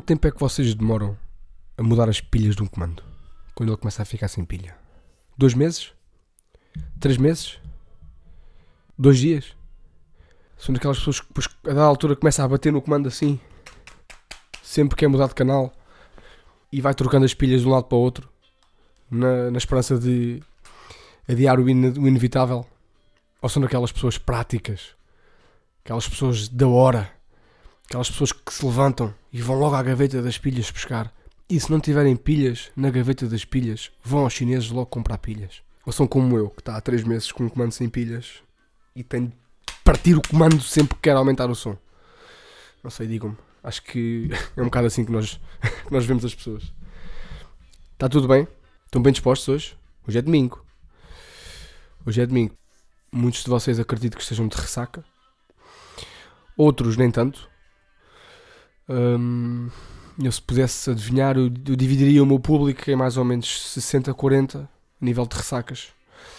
Quanto tempo é que vocês demoram a mudar as pilhas de um comando? Quando ele começa a ficar sem pilha? Dois meses? Três meses? Dois dias? São daquelas pessoas que depois, a dada altura começa a bater no comando assim, sempre que é mudar de canal e vai trocando as pilhas de um lado para o outro, na, na esperança de adiar o, in, o inevitável. Ou são daquelas pessoas práticas, aquelas pessoas da hora, aquelas pessoas que se levantam e vão logo à gaveta das pilhas buscar. E se não tiverem pilhas na gaveta das pilhas, vão aos chineses logo comprar pilhas. Ou são como eu, que está há 3 meses com um comando sem pilhas e tem de partir o comando sempre que quer aumentar o som. Não sei, digam-me. Acho que é um bocado assim que nós, que nós vemos as pessoas. Está tudo bem? Estão bem dispostos hoje? Hoje é domingo. Hoje é domingo. Muitos de vocês acredito que estejam de ressaca. Outros nem tanto. Hum, eu se pudesse adivinhar, eu, eu dividiria o meu público em mais ou menos 60-40 a nível de ressacas.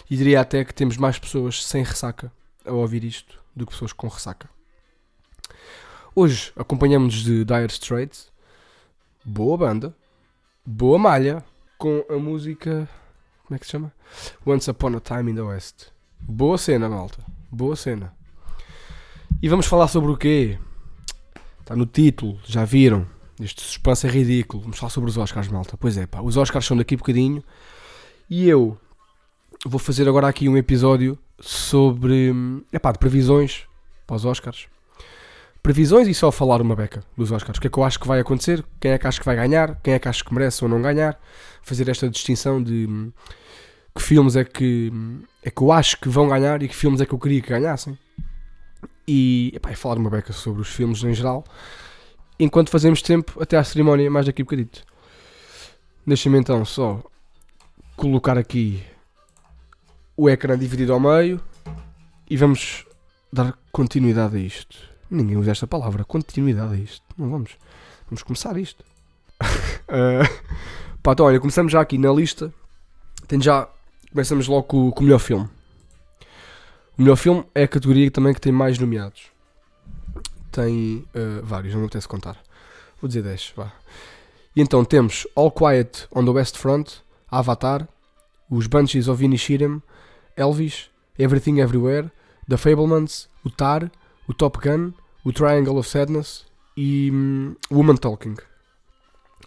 E diria até que temos mais pessoas sem ressaca a ouvir isto do que pessoas com ressaca. Hoje acompanhamos de Dire Straits, boa banda, boa malha, com a música. Como é que se chama? Once Upon a Time in the West. Boa cena, malta. Boa cena. E vamos falar sobre o quê? Está no título, já viram? Este suspense é ridículo. Vamos falar sobre os Oscars, malta. Pois é, pá. Os Oscars são daqui a bocadinho. E eu vou fazer agora aqui um episódio sobre. Epá, de previsões para os Oscars. Previsões e só falar uma beca dos Oscars. O que é que eu acho que vai acontecer? Quem é que acho que vai ganhar? Quem é que acho que merece ou não ganhar? Fazer esta distinção de hum, que filmes é que, é que eu acho que vão ganhar e que filmes é que eu queria que ganhassem. E, epá, e falar uma beca sobre os filmes em geral. Enquanto fazemos tempo até à cerimónia, mais daqui a bocadito. Deixa-me então só colocar aqui o ecrã dividido ao meio e vamos dar continuidade a isto. Ninguém usa esta palavra, continuidade a isto. Não vamos. Vamos começar isto. uh, pá, então, olha, começamos já aqui na lista. Tem já. Começamos logo com, com o melhor filme. O melhor filme é a categoria também que tem mais nomeados. Tem uh, vários, não me apetece contar. Vou dizer 10, vá. E então temos All Quiet on the West Front, Avatar, os Bunches of Inishiram, Elvis, Everything Everywhere, The Fablemans, o Tar, o Top Gun, o Triangle of Sadness e um, Woman Talking.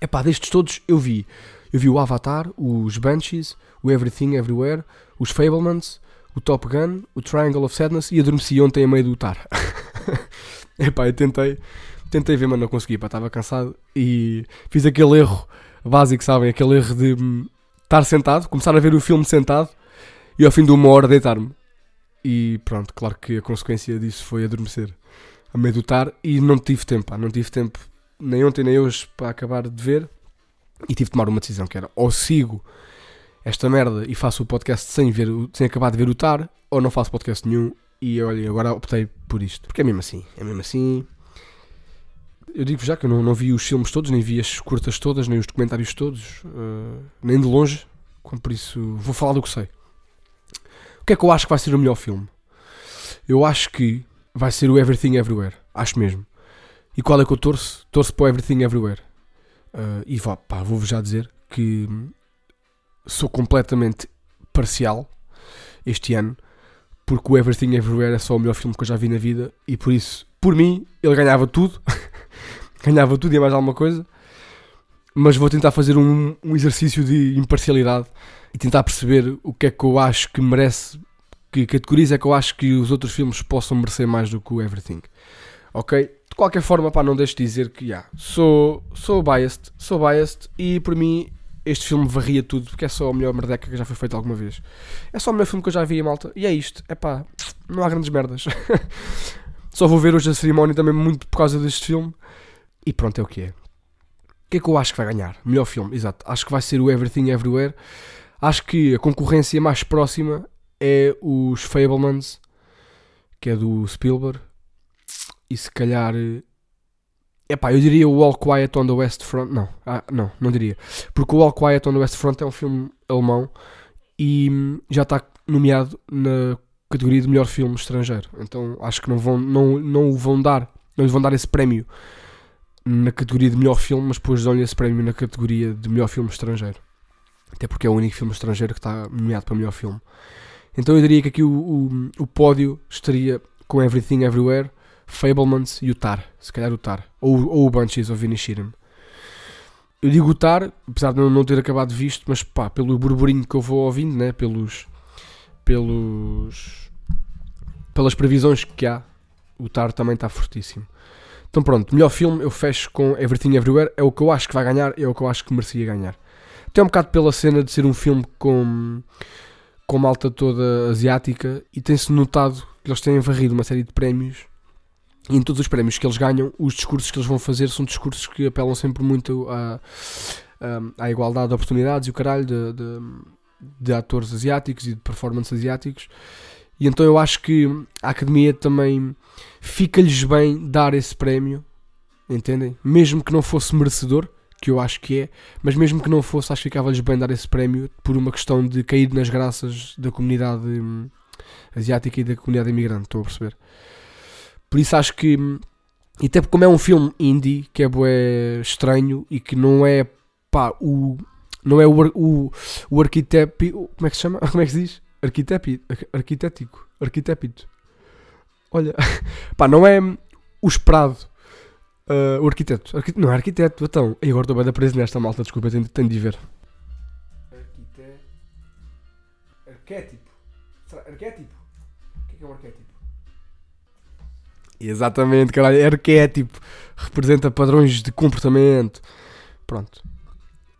É destes todos eu vi. Eu vi o Avatar, os Banshees, o Everything Everywhere, os Fablemans, o Top Gun, o Triangle of Sadness e adormeci ontem a meio do Tar. é pá, eu tentei, tentei ver, mas não consegui, pá, estava cansado e fiz aquele erro básico, sabem? Aquele erro de hum, estar sentado, começar a ver o filme sentado e ao fim de uma hora deitar-me. E pronto, claro que a consequência disso foi adormecer a meio do tar e não tive tempo, pá, não tive tempo nem ontem nem hoje para acabar de ver e tive de tomar uma decisão que era ou sigo esta merda e faço o podcast sem, ver, sem acabar de ver o tar ou não faço podcast nenhum e olha, agora optei por isto, porque é mesmo assim, é mesmo assim. Eu digo já que eu não, não vi os filmes todos, nem vi as curtas todas, nem os documentários todos, uh, nem de longe, por isso vou falar do que sei. O que é que eu acho que vai ser o melhor filme? Eu acho que vai ser o Everything Everywhere. Acho mesmo. E qual é que eu torço? Torço para o Everything Everywhere. Uh, e vou-vos já dizer que sou completamente parcial este ano, porque o Everything Everywhere é só o melhor filme que eu já vi na vida, e por isso, por mim, ele ganhava tudo. ganhava tudo e mais alguma coisa. Mas vou tentar fazer um, um exercício de imparcialidade e tentar perceber o que é que eu acho que merece, que categorias é que eu acho que os outros filmes possam merecer mais do que o Everything. Ok? De qualquer forma, pá, não deixo de dizer que, yeah, sou, sou biased, sou biased e por mim este filme varria tudo, porque é só a melhor merdeca que já foi feita alguma vez. É só o melhor filme que eu já vi, malta. E é isto. É pá, não há grandes merdas. só vou ver hoje a cerimónia também muito por causa deste filme. E pronto, é o que é. O que é que eu acho que vai ganhar? Melhor filme, exato. Acho que vai ser o Everything Everywhere. Acho que a concorrência mais próxima é os Fablemans, que é do Spielberg. E se calhar. Epá, eu diria o All Quiet on the West Front. Não, ah, não, não diria. Porque o All Quiet on the West Front é um filme alemão e já está nomeado na categoria de melhor filme estrangeiro. Então acho que não, vão, não, não o vão dar, não lhe vão dar esse prémio na categoria de melhor filme, mas depois dão-lhe esse prémio na categoria de melhor filme estrangeiro. Até porque é o único filme estrangeiro que está nomeado para melhor filme. Então eu diria que aqui o, o, o pódio estaria com Everything Everywhere, Fablemans e o Tar. Se calhar o Tar. Ou, ou o Bunches. Eu digo o Tar, apesar de não ter acabado visto, mas pá, pelo burburinho que eu vou ouvindo, né? pelos, pelos, pelas previsões que há, o Tar também está fortíssimo. Então pronto, melhor filme eu fecho com Everything Everywhere, é o que eu acho que vai ganhar, é o que eu acho que merecia ganhar. Até um bocado pela cena de ser um filme com, com malta toda asiática e tem-se notado que eles têm varrido uma série de prémios em todos os prémios que eles ganham, os discursos que eles vão fazer são discursos que apelam sempre muito à, à, igualdade de oportunidades e o caralho de, de, de atores asiáticos e de performances asiáticos. E então eu acho que a academia também fica-lhes bem dar esse prémio, entendem? Mesmo que não fosse merecedor, que eu acho que é, mas mesmo que não fosse, acho que ficava-lhes bem dar esse prémio por uma questão de cair nas graças da comunidade hum, asiática e da comunidade imigrante, estou a perceber. Por isso acho que, e até como é um filme indie, que é bué estranho e que não é, pá, o, não é o, o, o como é que se chama? Como é que se diz? Arquiteto, arquitético, arquitépito. Olha, pá, não é o esperado Uh, o arquiteto. Arquiteto. Não é arquiteto, então. E agora estou bem da preso nesta malta, desculpa, tenho, tenho de ver. Arquiteto. Arquétipo. Será arquétipo? O que é, que é um arquétipo? Exatamente, caralho. É arquétipo. Representa padrões de comportamento. Pronto.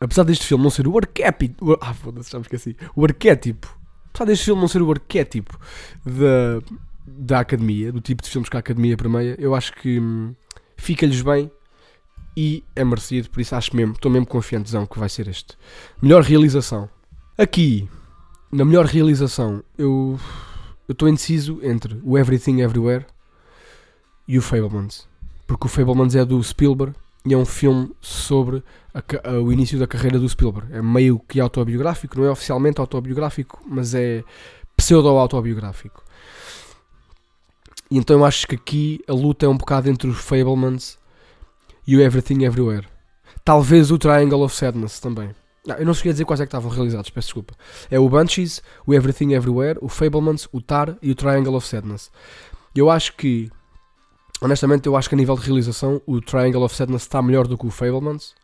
Apesar deste filme não ser o arquétipo. Ah, foda-se, já me esqueci. O arquétipo. Apesar deste filme não ser o arquétipo da, da academia, do tipo de filmes que a academia permeia, eu acho que. Hum, fica-lhes bem e é merecido, por isso acho mesmo, estou mesmo confiantezão que vai ser este. Melhor realização. Aqui, na melhor realização, eu estou indeciso entre o Everything Everywhere e o Fablemans. Porque o Fablemans é do Spielberg e é um filme sobre a, a, o início da carreira do Spielberg. É meio que autobiográfico, não é oficialmente autobiográfico, mas é pseudo-autobiográfico. E então eu acho que aqui a luta é um bocado entre os Fablemans e o Everything Everywhere. Talvez o Triangle of Sadness também. Não, eu não cheguei a dizer quais é que estavam realizados, peço desculpa. É o Banshees, o Everything Everywhere, o Fablemans, o Tar e o Triangle of Sadness. Eu acho que, honestamente, eu acho que a nível de realização o Triangle of Sadness está melhor do que o Fablemans.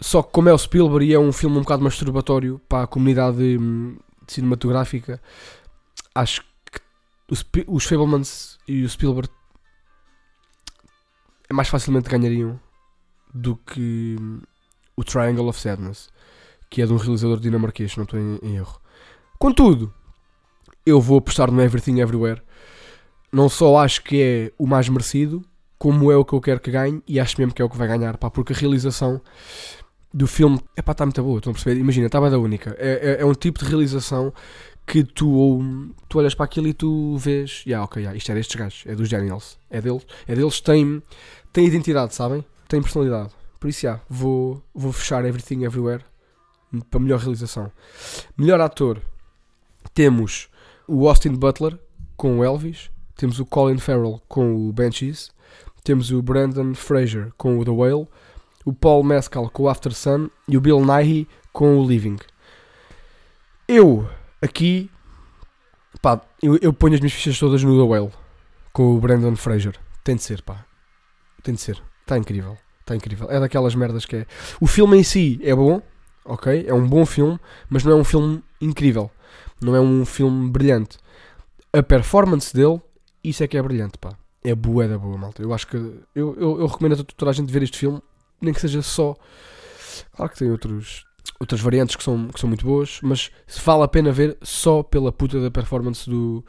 Só que como é o Spielberg e é um filme um bocado masturbatório para a comunidade hum, cinematográfica, acho que os Fablemans e o Spielberg é mais facilmente ganhariam do que o Triangle of Sadness, que é de um realizador dinamarquês, não estou em, em, erro. Contudo, eu vou apostar no Everything Everywhere. Não só acho que é o mais merecido, como é o que eu quero que ganhe, e acho mesmo que é o que vai ganhar, pá, porque a realização do filme é pá, está muito boa, estão a perceber? Imagina, estava da única. É, é, é um tipo de realização que tu, tu olhas para aquilo e tu vês, yeah, ok, yeah, isto é destes gajos, é dos Daniels, é deles, é deles, tem, tem identidade, sabem? Tem personalidade. Por isso, yeah, vou, vou fechar Everything Everywhere para melhor realização. Melhor ator, temos o Austin Butler com o Elvis, temos o Colin Farrell com o Banshees, temos o Brandon Fraser com o The Whale, o Paul Mescal com o After Sun e o Bill Nighy com o Living. Eu Aqui, pá, eu, eu ponho as minhas fichas todas no The Whale com o Brandon Fraser. Tem de ser, pá. Tem de ser. Está incrível. Está incrível. É daquelas merdas que é. O filme em si é bom, ok? É um bom filme, mas não é um filme incrível. Não é um filme brilhante. A performance dele, isso é que é brilhante, pá. É boa da boa, malta. Eu acho que. Eu, eu, eu recomendo a toda a gente ver este filme, nem que seja só. Claro que tem outros, outras variantes que são, que são muito boas, mas vale a pena ver só pela puta da performance do,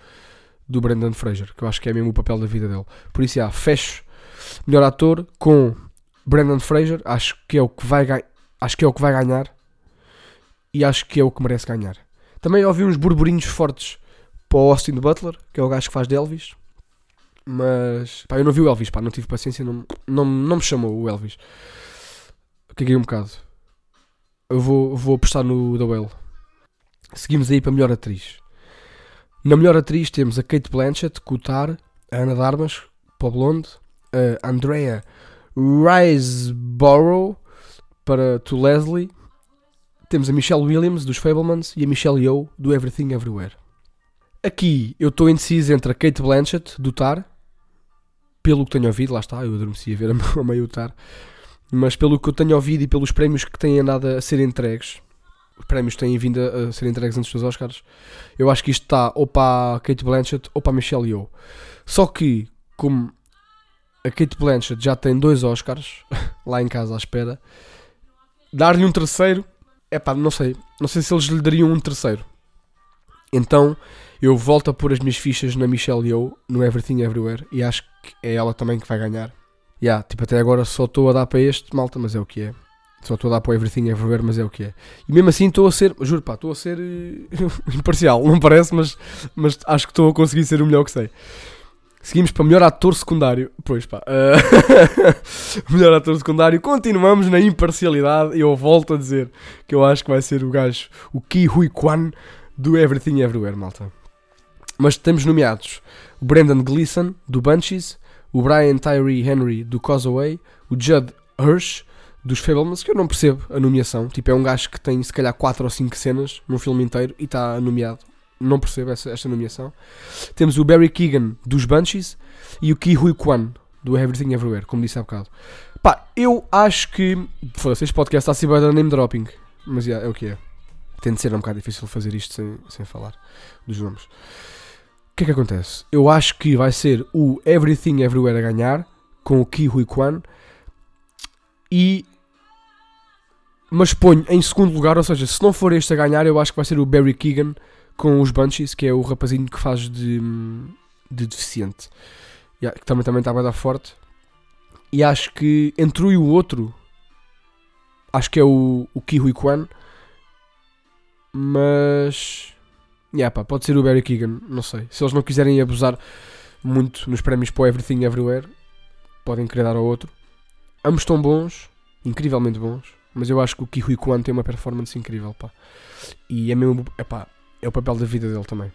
do Brandon Fraser, que eu acho que é mesmo o papel da vida dele. Por isso, já, fecho melhor ator com Brandon Fraser, acho que é o que vai acho que é o que vai ganhar e acho que é o que merece ganhar. Também ouvi uns burburinhos fortes para o Austin Butler, que é o gajo que faz de Elvis. Mas pá, eu não vi o Elvis, pá, não tive paciência, não, não, não me chamou o Elvis. Caguei um bocado eu vou, vou apostar no The Whale. Seguimos aí para a melhor atriz. Na melhor atriz temos a Kate Blanchett, Cotar, a Ana Darmas, para Blonde, a Andrea Riseborough para To Leslie. Temos a Michelle Williams dos Fablemans e a Michelle Yeoh do Everything Everywhere. Aqui eu estou indeciso entre a Kate Blanchett do Tar, pelo que tenho ouvido, lá está, eu adormeci a ver a meio Tar, mas pelo que eu tenho ouvido e pelos prémios que têm andado a ser entregues, os prémios têm vindo a ser entregues antes dos Oscars, eu acho que isto está ou para a Kate Blanchett ou para a Michelle Yeoh. Só que, como a Kate Blanchett já tem dois Oscars lá em casa à espera, dar-lhe um terceiro, é pá, não sei, não sei se eles lhe dariam um terceiro. Então eu volto a pôr as minhas fichas na Michelle Yeoh, no Everything Everywhere, e acho que é ela também que vai ganhar. Yeah, tipo, até agora só estou a dar para este, malta, mas é o que é. Só estou a dar para o Everything Everywhere, mas é o que é. E mesmo assim estou a ser, juro pá, estou a ser uh, imparcial, não parece, mas, mas acho que estou a conseguir ser o melhor que sei. Seguimos para melhor ator secundário. Pois pá. Uh, melhor ator secundário. Continuamos na imparcialidade. E eu volto a dizer que eu acho que vai ser o gajo, o Ki Hui Kwan do Everything Everywhere, malta. Mas temos nomeados o Brendan Gleeson, do Bunchies, o Brian Tyree Henry, do Causeway, o Judd Hirsch, dos Fablemans, que eu não percebo a nomeação. Tipo, é um gajo que tem se calhar 4 ou 5 cenas num filme inteiro e está nomeado. Não percebo essa, esta nomeação. Temos o Barry Keegan, dos Bunchies, e o Ki Hui Kwan, do Everything Everywhere, como disse há bocado. Pá, eu acho que. Foda-se, este podcast está a ser name dropping. Mas yeah, é o que é. Tem de ser um bocado difícil fazer isto sem, sem falar dos nomes. Que é que acontece? Eu acho que vai ser o Everything Everywhere a ganhar, com o Ki Hui Kwan, e. Mas ponho em segundo lugar, ou seja, se não for este a ganhar, eu acho que vai ser o Barry Keegan com os Bunchies, que é o rapazinho que faz de, de deficiente, que também, também está a dar forte. E acho que entre um e o outro, acho que é o, o Ki Hui Kwan, mas. Yeah, pá, pode ser o Barry Keegan, não sei. Se eles não quiserem abusar muito nos prémios para Everything Everywhere, podem querer dar ao outro. Ambos estão bons, incrivelmente bons, mas eu acho que o Kihui Kwan tem uma performance incrível, pá. E é mesmo, epá, é o papel da vida dele também.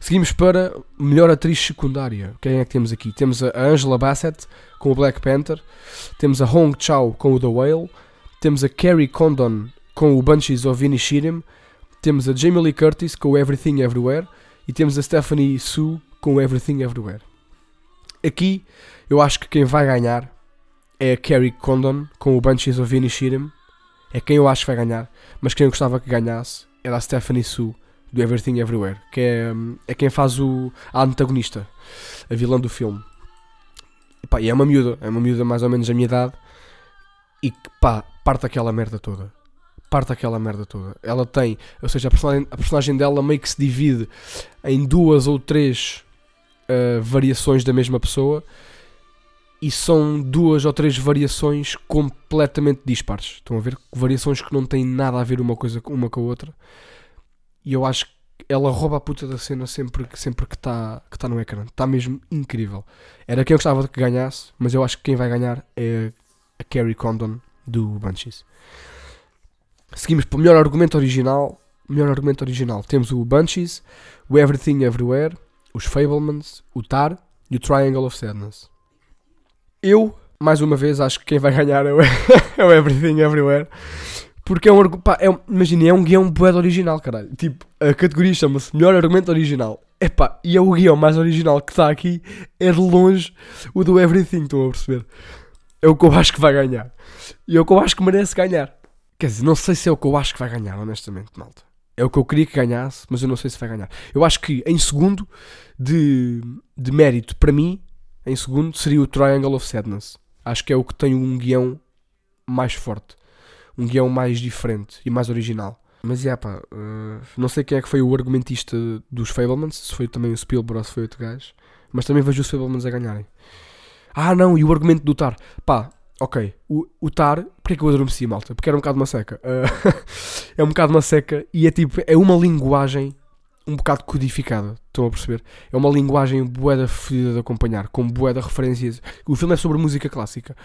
Seguimos para melhor atriz secundária. Quem é que temos aqui? Temos a Angela Bassett com o Black Panther, temos a Hong Chao com o The Whale, temos a Carrie Condon com o Bunches of Inishirim, temos a Jamie Lee Curtis com Everything Everywhere e temos a Stephanie Su com Everything Everywhere. Aqui eu acho que quem vai ganhar é a Carrie Condon com o Bunches of Inishirim. É quem eu acho que vai ganhar, mas quem eu gostava que ganhasse era a Stephanie Su do Everything Everywhere, que é, é quem faz o, a antagonista, a vilã do filme. E, pá, e é uma miúda, é uma miúda mais ou menos da minha idade e que pá, parte aquela merda toda. Parte aquela merda toda. Ela tem, ou seja, a personagem, a personagem dela meio que se divide em duas ou três uh, variações da mesma pessoa e são duas ou três variações completamente dispares. Estão a ver? Variações que não têm nada a ver uma coisa uma com a outra. E eu acho que ela rouba a puta da cena sempre, sempre que está que tá no ecrã. Está mesmo incrível. Era quem eu gostava que ganhasse, mas eu acho que quem vai ganhar é a Carrie Condon do Bunchies. Seguimos para o melhor argumento original. Melhor argumento original. Temos o Bunchies, o Everything Everywhere, os Fablemans, o Tar e o Triangle of Sadness. Eu, mais uma vez, acho que quem vai ganhar é o, é o Everything Everywhere. Porque é um pá, é um, é um guião bué original, caralho. Tipo, a categoria chama-se Melhor Argumento Original. Epá, e é o guião mais original que está aqui, é de longe o do Everything, estão a perceber? É o que eu acho que vai ganhar. E é o que eu acho que merece ganhar. Quer dizer, não sei se é o que eu acho que vai ganhar, honestamente, malta. É o que eu queria que ganhasse, mas eu não sei se vai ganhar. Eu acho que em segundo de, de mérito para mim em segundo seria o Triangle of Sadness. Acho que é o que tem um guião mais forte. Um guião mais diferente e mais original. Mas é pá, uh, não sei quem é que foi o argumentista dos Fablemans, se foi também o Spielberg ou se foi outro gajo, mas também vejo os Fablemans a ganharem. Ah não, e o argumento do Tar. Pá, ok, o, o Tar, porque é que eu adormeci, malta? Porque era um bocado uma seca. Uh, é um bocado uma seca e é tipo, é uma linguagem um bocado codificada, estão a perceber? É uma linguagem boeda fodida de acompanhar, com boeda referências. O filme é sobre música clássica.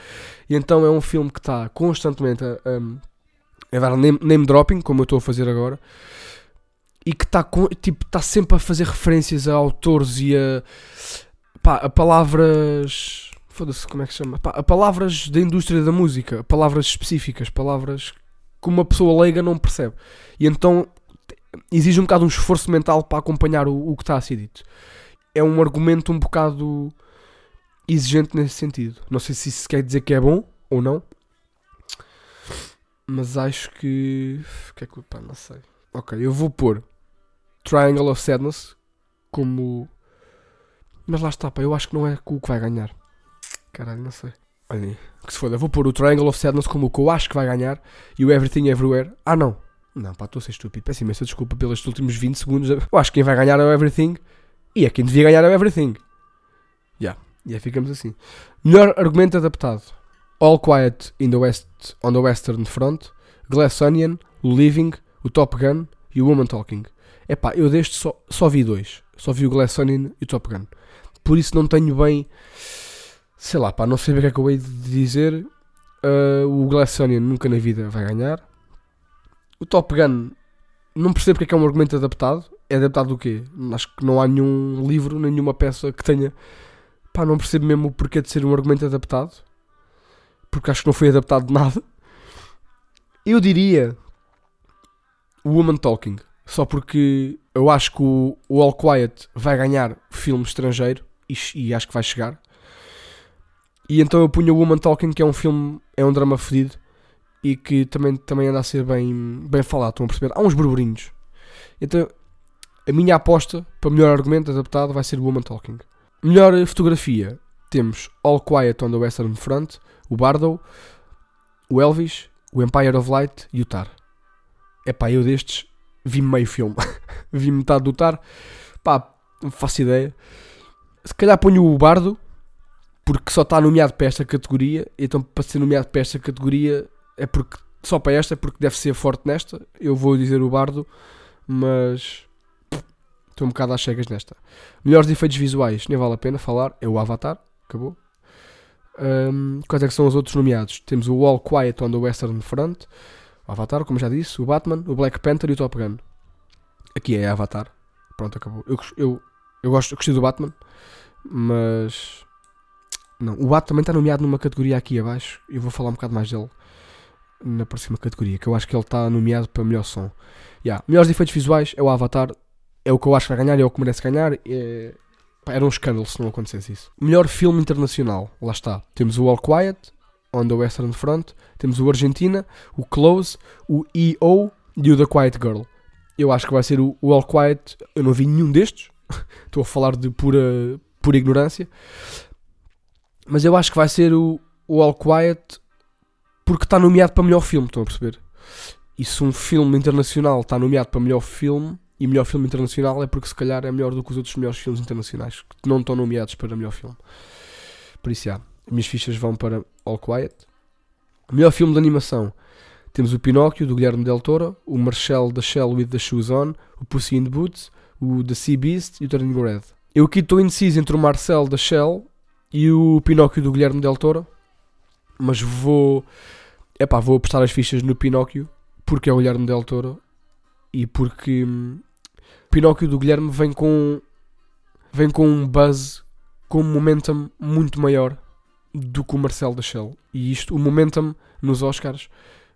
E então é um filme que está constantemente a, a, a dar name, name, dropping, como eu estou a fazer agora, e que está tipo, tá sempre a fazer referências a autores e a, pá, a palavras Foda-se, como é que se chama? Pá, palavras da indústria da música, palavras específicas, palavras que uma pessoa leiga não percebe. E então exige um bocado um esforço mental para acompanhar o, o que está a ser dito. É um argumento um bocado exigente nesse sentido. Não sei se isso quer dizer que é bom ou não. Mas acho que. O que é que. Pá, não sei. Ok, eu vou pôr Triangle of Sadness como. Mas lá está, pá, eu acho que não é o que vai ganhar. Caralho, não sei. Olhem, que se foda, vou pôr o Triangle of Sadness como o que eu acho que vai ganhar e o Everything Everywhere. Ah, não. Não, pá, estou a ser estúpido. Peço imensa desculpa pelos últimos 20 segundos. Eu acho que quem vai ganhar é o Everything e é quem devia ganhar é o Everything. Já, yeah. e yeah, ficamos assim. Melhor argumento adaptado: All Quiet in the West, on the Western Front, Glass Onion, o Living, o Top Gun e o Woman Talking. É pá, eu deste só, só vi dois. Só vi o Glass Onion e o Top Gun. Por isso não tenho bem. Sei lá, pá, não sei o que é eu hei de dizer. Uh, o Glass Onion nunca na vida vai ganhar. O Top Gun, não percebo porque é que é um argumento adaptado. É adaptado do quê? Acho que não há nenhum livro, nenhuma peça que tenha. Pá, não percebo mesmo o porquê de ser um argumento adaptado. Porque acho que não foi adaptado de nada. Eu diria. Woman Talking. Só porque eu acho que o, o All Quiet vai ganhar filme estrangeiro e, e, acho que vai chegar. E então eu punho o Woman Talking, que é um filme, é um drama fedido e que também, também anda a ser bem, bem falado. Estão a perceber? Há uns burburinhos. Então a minha aposta para melhor argumento adaptado vai ser Woman Talking. Melhor fotografia temos All Quiet on the Western Front, o Bardo, o Elvis, o Empire of Light e o Tar. É pá, eu destes vi meio filme. vi metade do Tar. Pá, não faço ideia. Se calhar ponho o Bardo, porque só está nomeado para esta categoria. Então, para ser nomeado para esta categoria, é porque só para esta, porque deve ser forte nesta. Eu vou dizer o Bardo, mas estou um bocado às cegas nesta. Melhores efeitos visuais, nem vale a pena falar. É o Avatar, acabou. Um, quais é que são os outros nomeados? Temos o All Quiet on the Western Front o Avatar, como já disse, o Batman, o Black Panther e o Top Gun. Aqui é Avatar. Pronto, acabou. Eu, eu, eu, gosto, eu gostei do Batman, mas. Não, o Batman também está nomeado numa categoria aqui abaixo. Eu vou falar um bocado mais dele na próxima categoria, que eu acho que ele está nomeado para melhor som. Yeah. Melhores efeitos visuais é o Avatar, é o que eu acho que vai ganhar, é o que merece ganhar. É... era um escândalo se não acontecesse isso. Melhor filme internacional, lá está. Temos o All Quiet, on the Western Front, temos o Argentina, o Close, o EO e o The Quiet Girl. Eu acho que vai ser o, All Quiet. Eu não vi nenhum destes. Estou a falar de pura, pura ignorância. Mas eu acho que vai ser o, o All Quiet porque está nomeado para melhor filme. Estão a perceber? E se um filme internacional está nomeado para melhor filme e melhor filme internacional é porque se calhar é melhor do que os outros melhores filmes internacionais que não estão nomeados para melhor filme. Por isso, já. As minhas fichas vão para All Quiet. Melhor filme de animação. Temos o Pinóquio, do Guilherme Del Toro, o Marcel da Shell with the Shoes On, o Pussy in the Boots, o The Sea Beast e o Turning Red. Eu aqui estou indeciso entre o Marcel da Shell e o Pinóquio do Guilherme Del Toro, mas vou. é pá, vou apostar as fichas no Pinóquio porque é o Guilherme Del Toro e porque hum, Pinóquio do Guilherme vem com vem com um buzz, com um momentum muito maior do que o Marcel da Shell. E isto, o momentum nos Oscars,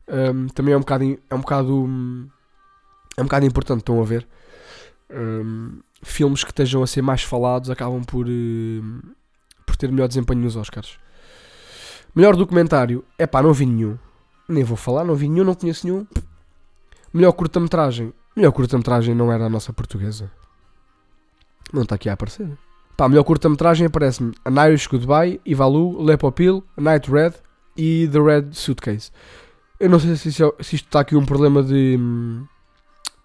um, também é um bocado, é um bocado, é um bocado importante, estão a ver? Filmes que estejam a ser mais falados acabam por ter melhor desempenho nos Oscars. Melhor documentário, é pá, não vi nenhum. Nem vou falar, não vi nenhum, não conheço nenhum. Melhor curta-metragem. Melhor curta-metragem não era a nossa portuguesa. Não está aqui a aparecer. Pá, melhor curta-metragem aparece-me An Irish Goodbye, Ivalu, Lepopil, Night Red e The Red Suitcase. Eu não sei se, se isto está aqui um problema de hum,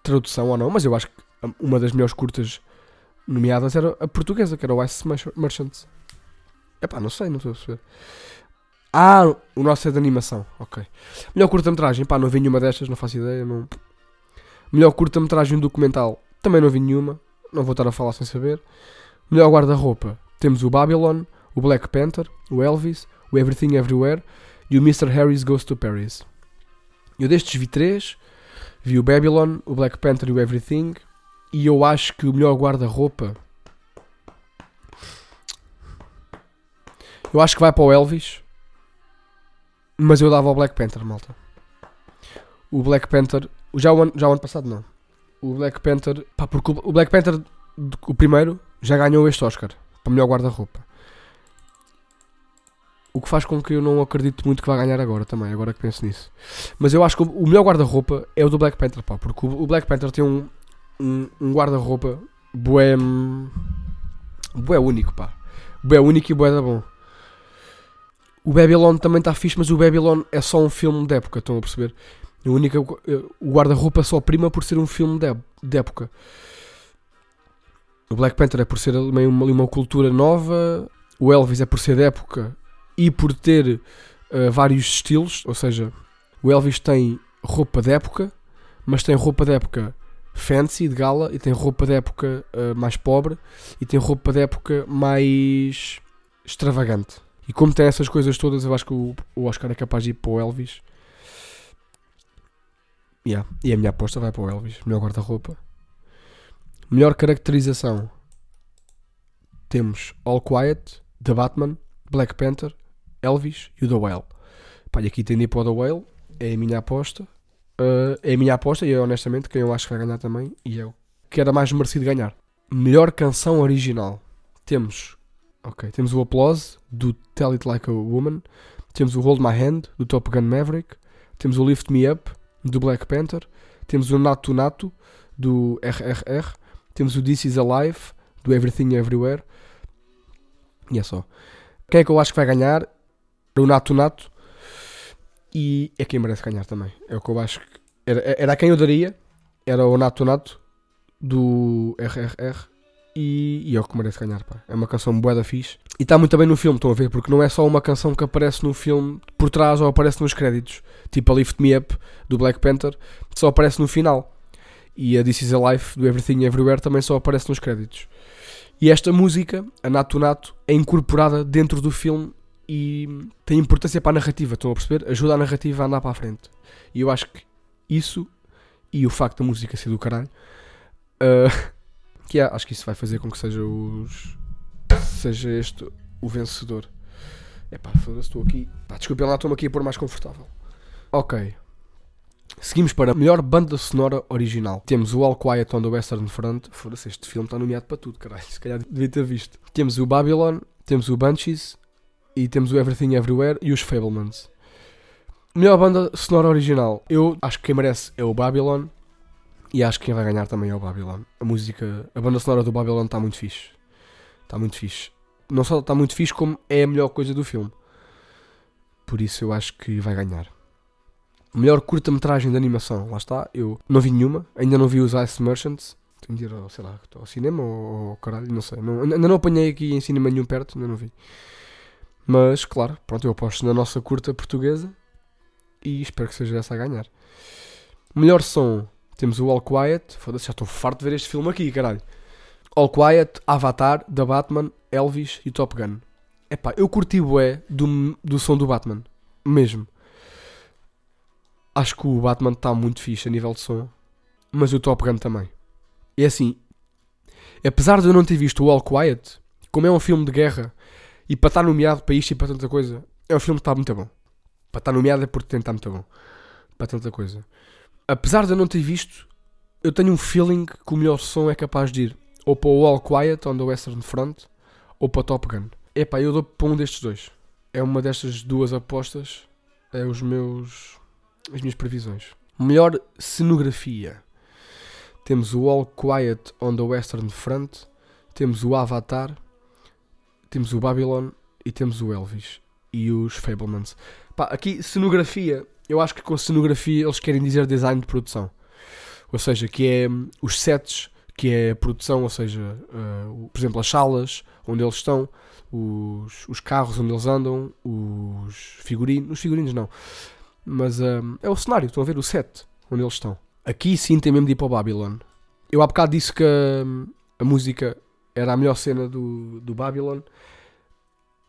tradução ou não, mas eu acho que uma das melhores curtas nomeadas era a portuguesa, que era o Ice Merchants. Epá, não sei, não estou a perceber. Ah, o nosso é de animação, ok. Melhor curta-metragem, pá, não vi nenhuma destas, não faço ideia. Não... Melhor curta-metragem documental, também não vi nenhuma, não vou estar a falar sem saber. Melhor guarda-roupa, temos o Babylon, o Black Panther, o Elvis, o Everything Everywhere e o Mr. Harris Goes to Paris. Eu destes vi três, vi o Babylon, o Black Panther e o Everything, e eu acho que o melhor guarda-roupa. Eu acho que vai para o Elvis. Mas eu dava ao Black Panther, malta. O Black Panther. Já o ano, já o ano passado, não. O Black Panther. Pá, porque o Black Panther, o primeiro, já ganhou este Oscar. Para melhor guarda-roupa. O que faz com que eu não acredite muito que vai ganhar agora também, agora que penso nisso. Mas eu acho que o melhor guarda-roupa é o do Black Panther, pá. Porque o Black Panther tem um, um, um guarda-roupa bué. bué único, pá. Bué único e bué da bom. O Babylon também está fixe, mas o Babylon é só um filme de época, estão a perceber? A única, o guarda-roupa só prima por ser um filme de, de época. O Black Panther é por ser meio uma, uma cultura nova, o Elvis é por ser de época e por ter uh, vários estilos, ou seja, o Elvis tem roupa de época, mas tem roupa de época fancy, de gala, e tem roupa de época uh, mais pobre, e tem roupa de época mais extravagante. E como tem essas coisas todas, eu acho que o, Oscar é capaz de ir para o Elvis. Yeah. E a minha aposta vai para o Elvis. Melhor guarda-roupa. Melhor caracterização. Temos All Quiet, The Batman, Black Panther, Elvis e o The Whale. Pá, e aqui ir para o The Whale. É a minha aposta. Uh, é a minha aposta e é honestamente quem eu acho que vai ganhar também. E é o que era mais merecido ganhar. Melhor canção original. Temos Ok, temos o Applause do Tell It Like a Woman, temos o Hold My Hand do Top Gun Maverick, temos o Lift Me Up do Black Panther, temos o Nato Nato do RRR, temos o This Is Alive do Everything Everywhere. E é só. Quem é que eu acho que vai ganhar? O Nato Nato. E é quem merece ganhar também. É o que eu acho que. Era, era quem eu daria. Era o Nato Nato do RRR e, e é o que merece ganhar, pá. É uma canção da fixe. E está muito bem no filme, estão a ver? Porque não é só uma canção que aparece no filme por trás ou aparece nos créditos. Tipo a Lift Me Up do Black Panther, só aparece no final. E a This Is a Life do Everything Everywhere também só aparece nos créditos. E esta música, a Nato Nato, é incorporada dentro do filme e tem importância para a narrativa, estão a perceber? Ajuda a narrativa a andar para a frente. E eu acho que isso e o facto da música ser do caralho uh, que é, acho que isso vai fazer com que seja os seja este o vencedor. É pá, estou aqui. Pá, desculpem lá, estou-me aqui a pôr mais confortável. Ok. Seguimos para a melhor banda sonora original. Temos o All Quiet on the Western Front. Foda-se, este filme está nomeado para tudo, caralho. Se calhar devia ter visto. Temos o Babylon, temos o Banshees e temos o Everything Everywhere e os Fablemans. Melhor banda sonora original. Eu acho que quem merece é o Babylon. E acho que quem vai ganhar também é o Babylon. A música, a banda sonora do Babylon está muito fixe. Está muito fixe. Não só está muito fixe, como é a melhor coisa do filme. Por isso eu acho que vai ganhar. Melhor curta-metragem de animação. Lá está. Eu não vi nenhuma. Ainda não vi os Ice Merchants. Tenho de ir ao, sei lá, ao cinema ou, ou caralho, não sei. Não, ainda não apanhei aqui em cinema nenhum perto, ainda não vi. Mas, claro, pronto, eu aposto na nossa curta portuguesa e espero que seja essa a ganhar. Melhor som. Temos o All Quiet. Foda-se, já estou farto de ver este filme aqui, caralho. All Quiet, Avatar, The Batman, Elvis e Top Gun. Epá, eu curti bué do, do som do Batman. Mesmo. Acho que o Batman está muito fixe a nível de som. Mas o Top Gun também. É assim. Apesar de eu não ter visto o All Quiet, como é um filme de guerra, e para estar nomeado para isto e para tanta coisa, é um filme que está muito bom. Para estar nomeado é porque tem estar muito bom. Para tanta coisa apesar de eu não ter visto, eu tenho um feeling que o melhor som é capaz de ir ou para o All Quiet on the Western Front ou para Top Gun. Epá, eu dou para um destes dois. É uma destas duas apostas. É os meus. as minhas previsões. Melhor cenografia. Temos o All Quiet on the Western Front. Temos o Avatar. Temos o Babylon. E temos o Elvis. E os Fablemans. Pá, aqui cenografia eu acho que com cenografia eles querem dizer design de produção. Ou seja, que é hum, os sets, que é a produção, ou seja, uh, por exemplo, as salas onde eles estão, os, os carros onde eles andam, os figurinos, os figurinos não, mas uh, é o cenário, estão a ver o set onde eles estão. Aqui sim tem mesmo de ir para o Babylon. Eu há bocado disse que a, hum, a música era a melhor cena do, do Babylon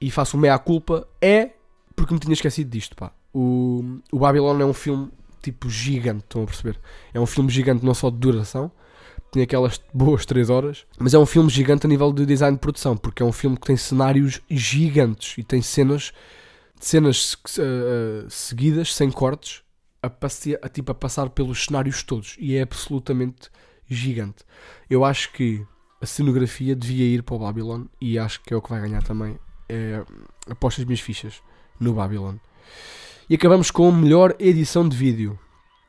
e faço meia culpa, é porque me tinha esquecido disto, pá. O, o Babylon é um filme tipo gigante, estão a perceber? É um filme gigante não só de duração, tem aquelas boas 3 horas, mas é um filme gigante a nível de design de produção, porque é um filme que tem cenários gigantes e tem cenas, cenas uh, seguidas, sem cortes, a, a, tipo, a passar pelos cenários todos, e é absolutamente gigante. Eu acho que a cenografia devia ir para o Babylon, e acho que é o que vai ganhar também. É, aposto as minhas fichas no Babylon. E acabamos com a melhor edição de vídeo,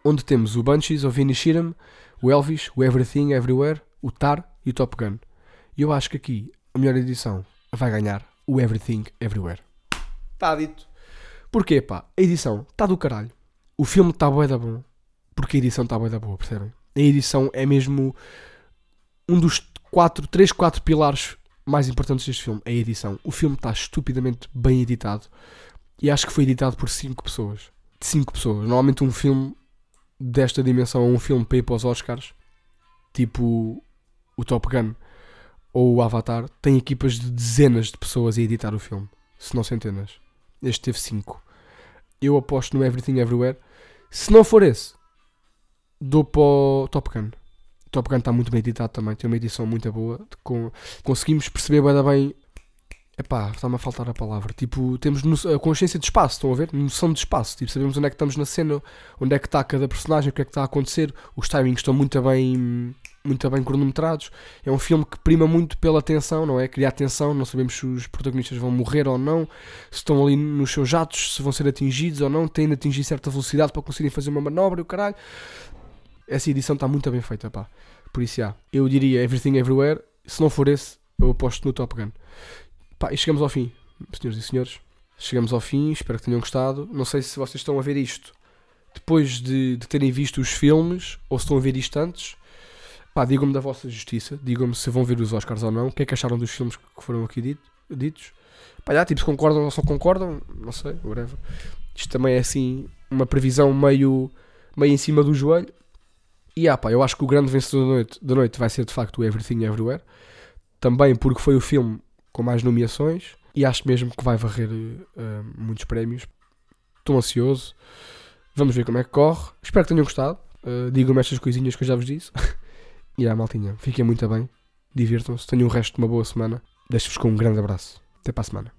onde temos o Bunchies, o Vinny Shiram, o Elvis, o Everything Everywhere, o Tar e o Top Gun. E eu acho que aqui a melhor edição vai ganhar o Everything Everywhere. Está dito. Porquê, pá? A edição está do caralho. O filme está bué da bom. Porque a edição está bué da boa, percebem? A edição é mesmo um dos quatro, três, quatro pilares mais importantes deste filme. A edição. O filme está estupidamente bem editado. E acho que foi editado por 5 pessoas. 5 pessoas. Normalmente um filme desta dimensão é um filme para ir para os Oscars, tipo o Top Gun ou o Avatar, tem equipas de dezenas de pessoas a editar o filme, se não centenas. Este teve 5. Eu aposto no Everything Everywhere. Se não for esse, dou para o Top Gun. Top Gun está muito bem editado também, tem uma edição muito boa. Com, conseguimos perceber bem Epá, está-me a faltar a palavra. Tipo, temos a consciência de espaço, estão a ver? Noção de espaço. Tipo, sabemos onde é que estamos na cena, onde é que está cada personagem, o que é que está a acontecer. Os timings estão muito bem, muito bem cronometrados. É um filme que prima muito pela tensão, não é? Criar tensão, não sabemos se os protagonistas vão morrer ou não, se estão ali nos seus jatos, se vão ser atingidos ou não, têm de atingir certa velocidade para conseguirem fazer uma manobra e o caralho. Essa edição está muito bem feita, pá. Por isso. Eu diria Everything Everywhere. Se não for esse, eu aposto no Top Gun. Pá, e chegamos ao fim, senhoras e senhores. Chegamos ao fim, espero que tenham gostado. Não sei se vocês estão a ver isto depois de, de terem visto os filmes ou se estão a ver isto antes. Pá, digam-me da vossa justiça, digam-me se vão ver os Oscars ou não, o que é que acharam dos filmes que foram aqui dito, ditos. Pá, já, tipo, se concordam ou só concordam, não sei, whatever. Isto também é assim, uma previsão meio, meio em cima do joelho. E ah, pá, eu acho que o grande vencedor da noite, da noite vai ser de facto o Everything Everywhere. Também porque foi o filme com mais nomeações e acho mesmo que vai varrer uh, muitos prémios. Estou ansioso. Vamos ver como é que corre. Espero que tenham gostado. Uh, Digam-me estas coisinhas que eu já vos disse. e a maltinha, fiquem muito bem. Divirtam-se. Tenham o resto de uma boa semana. Deixo-vos com um grande abraço. Até para a semana.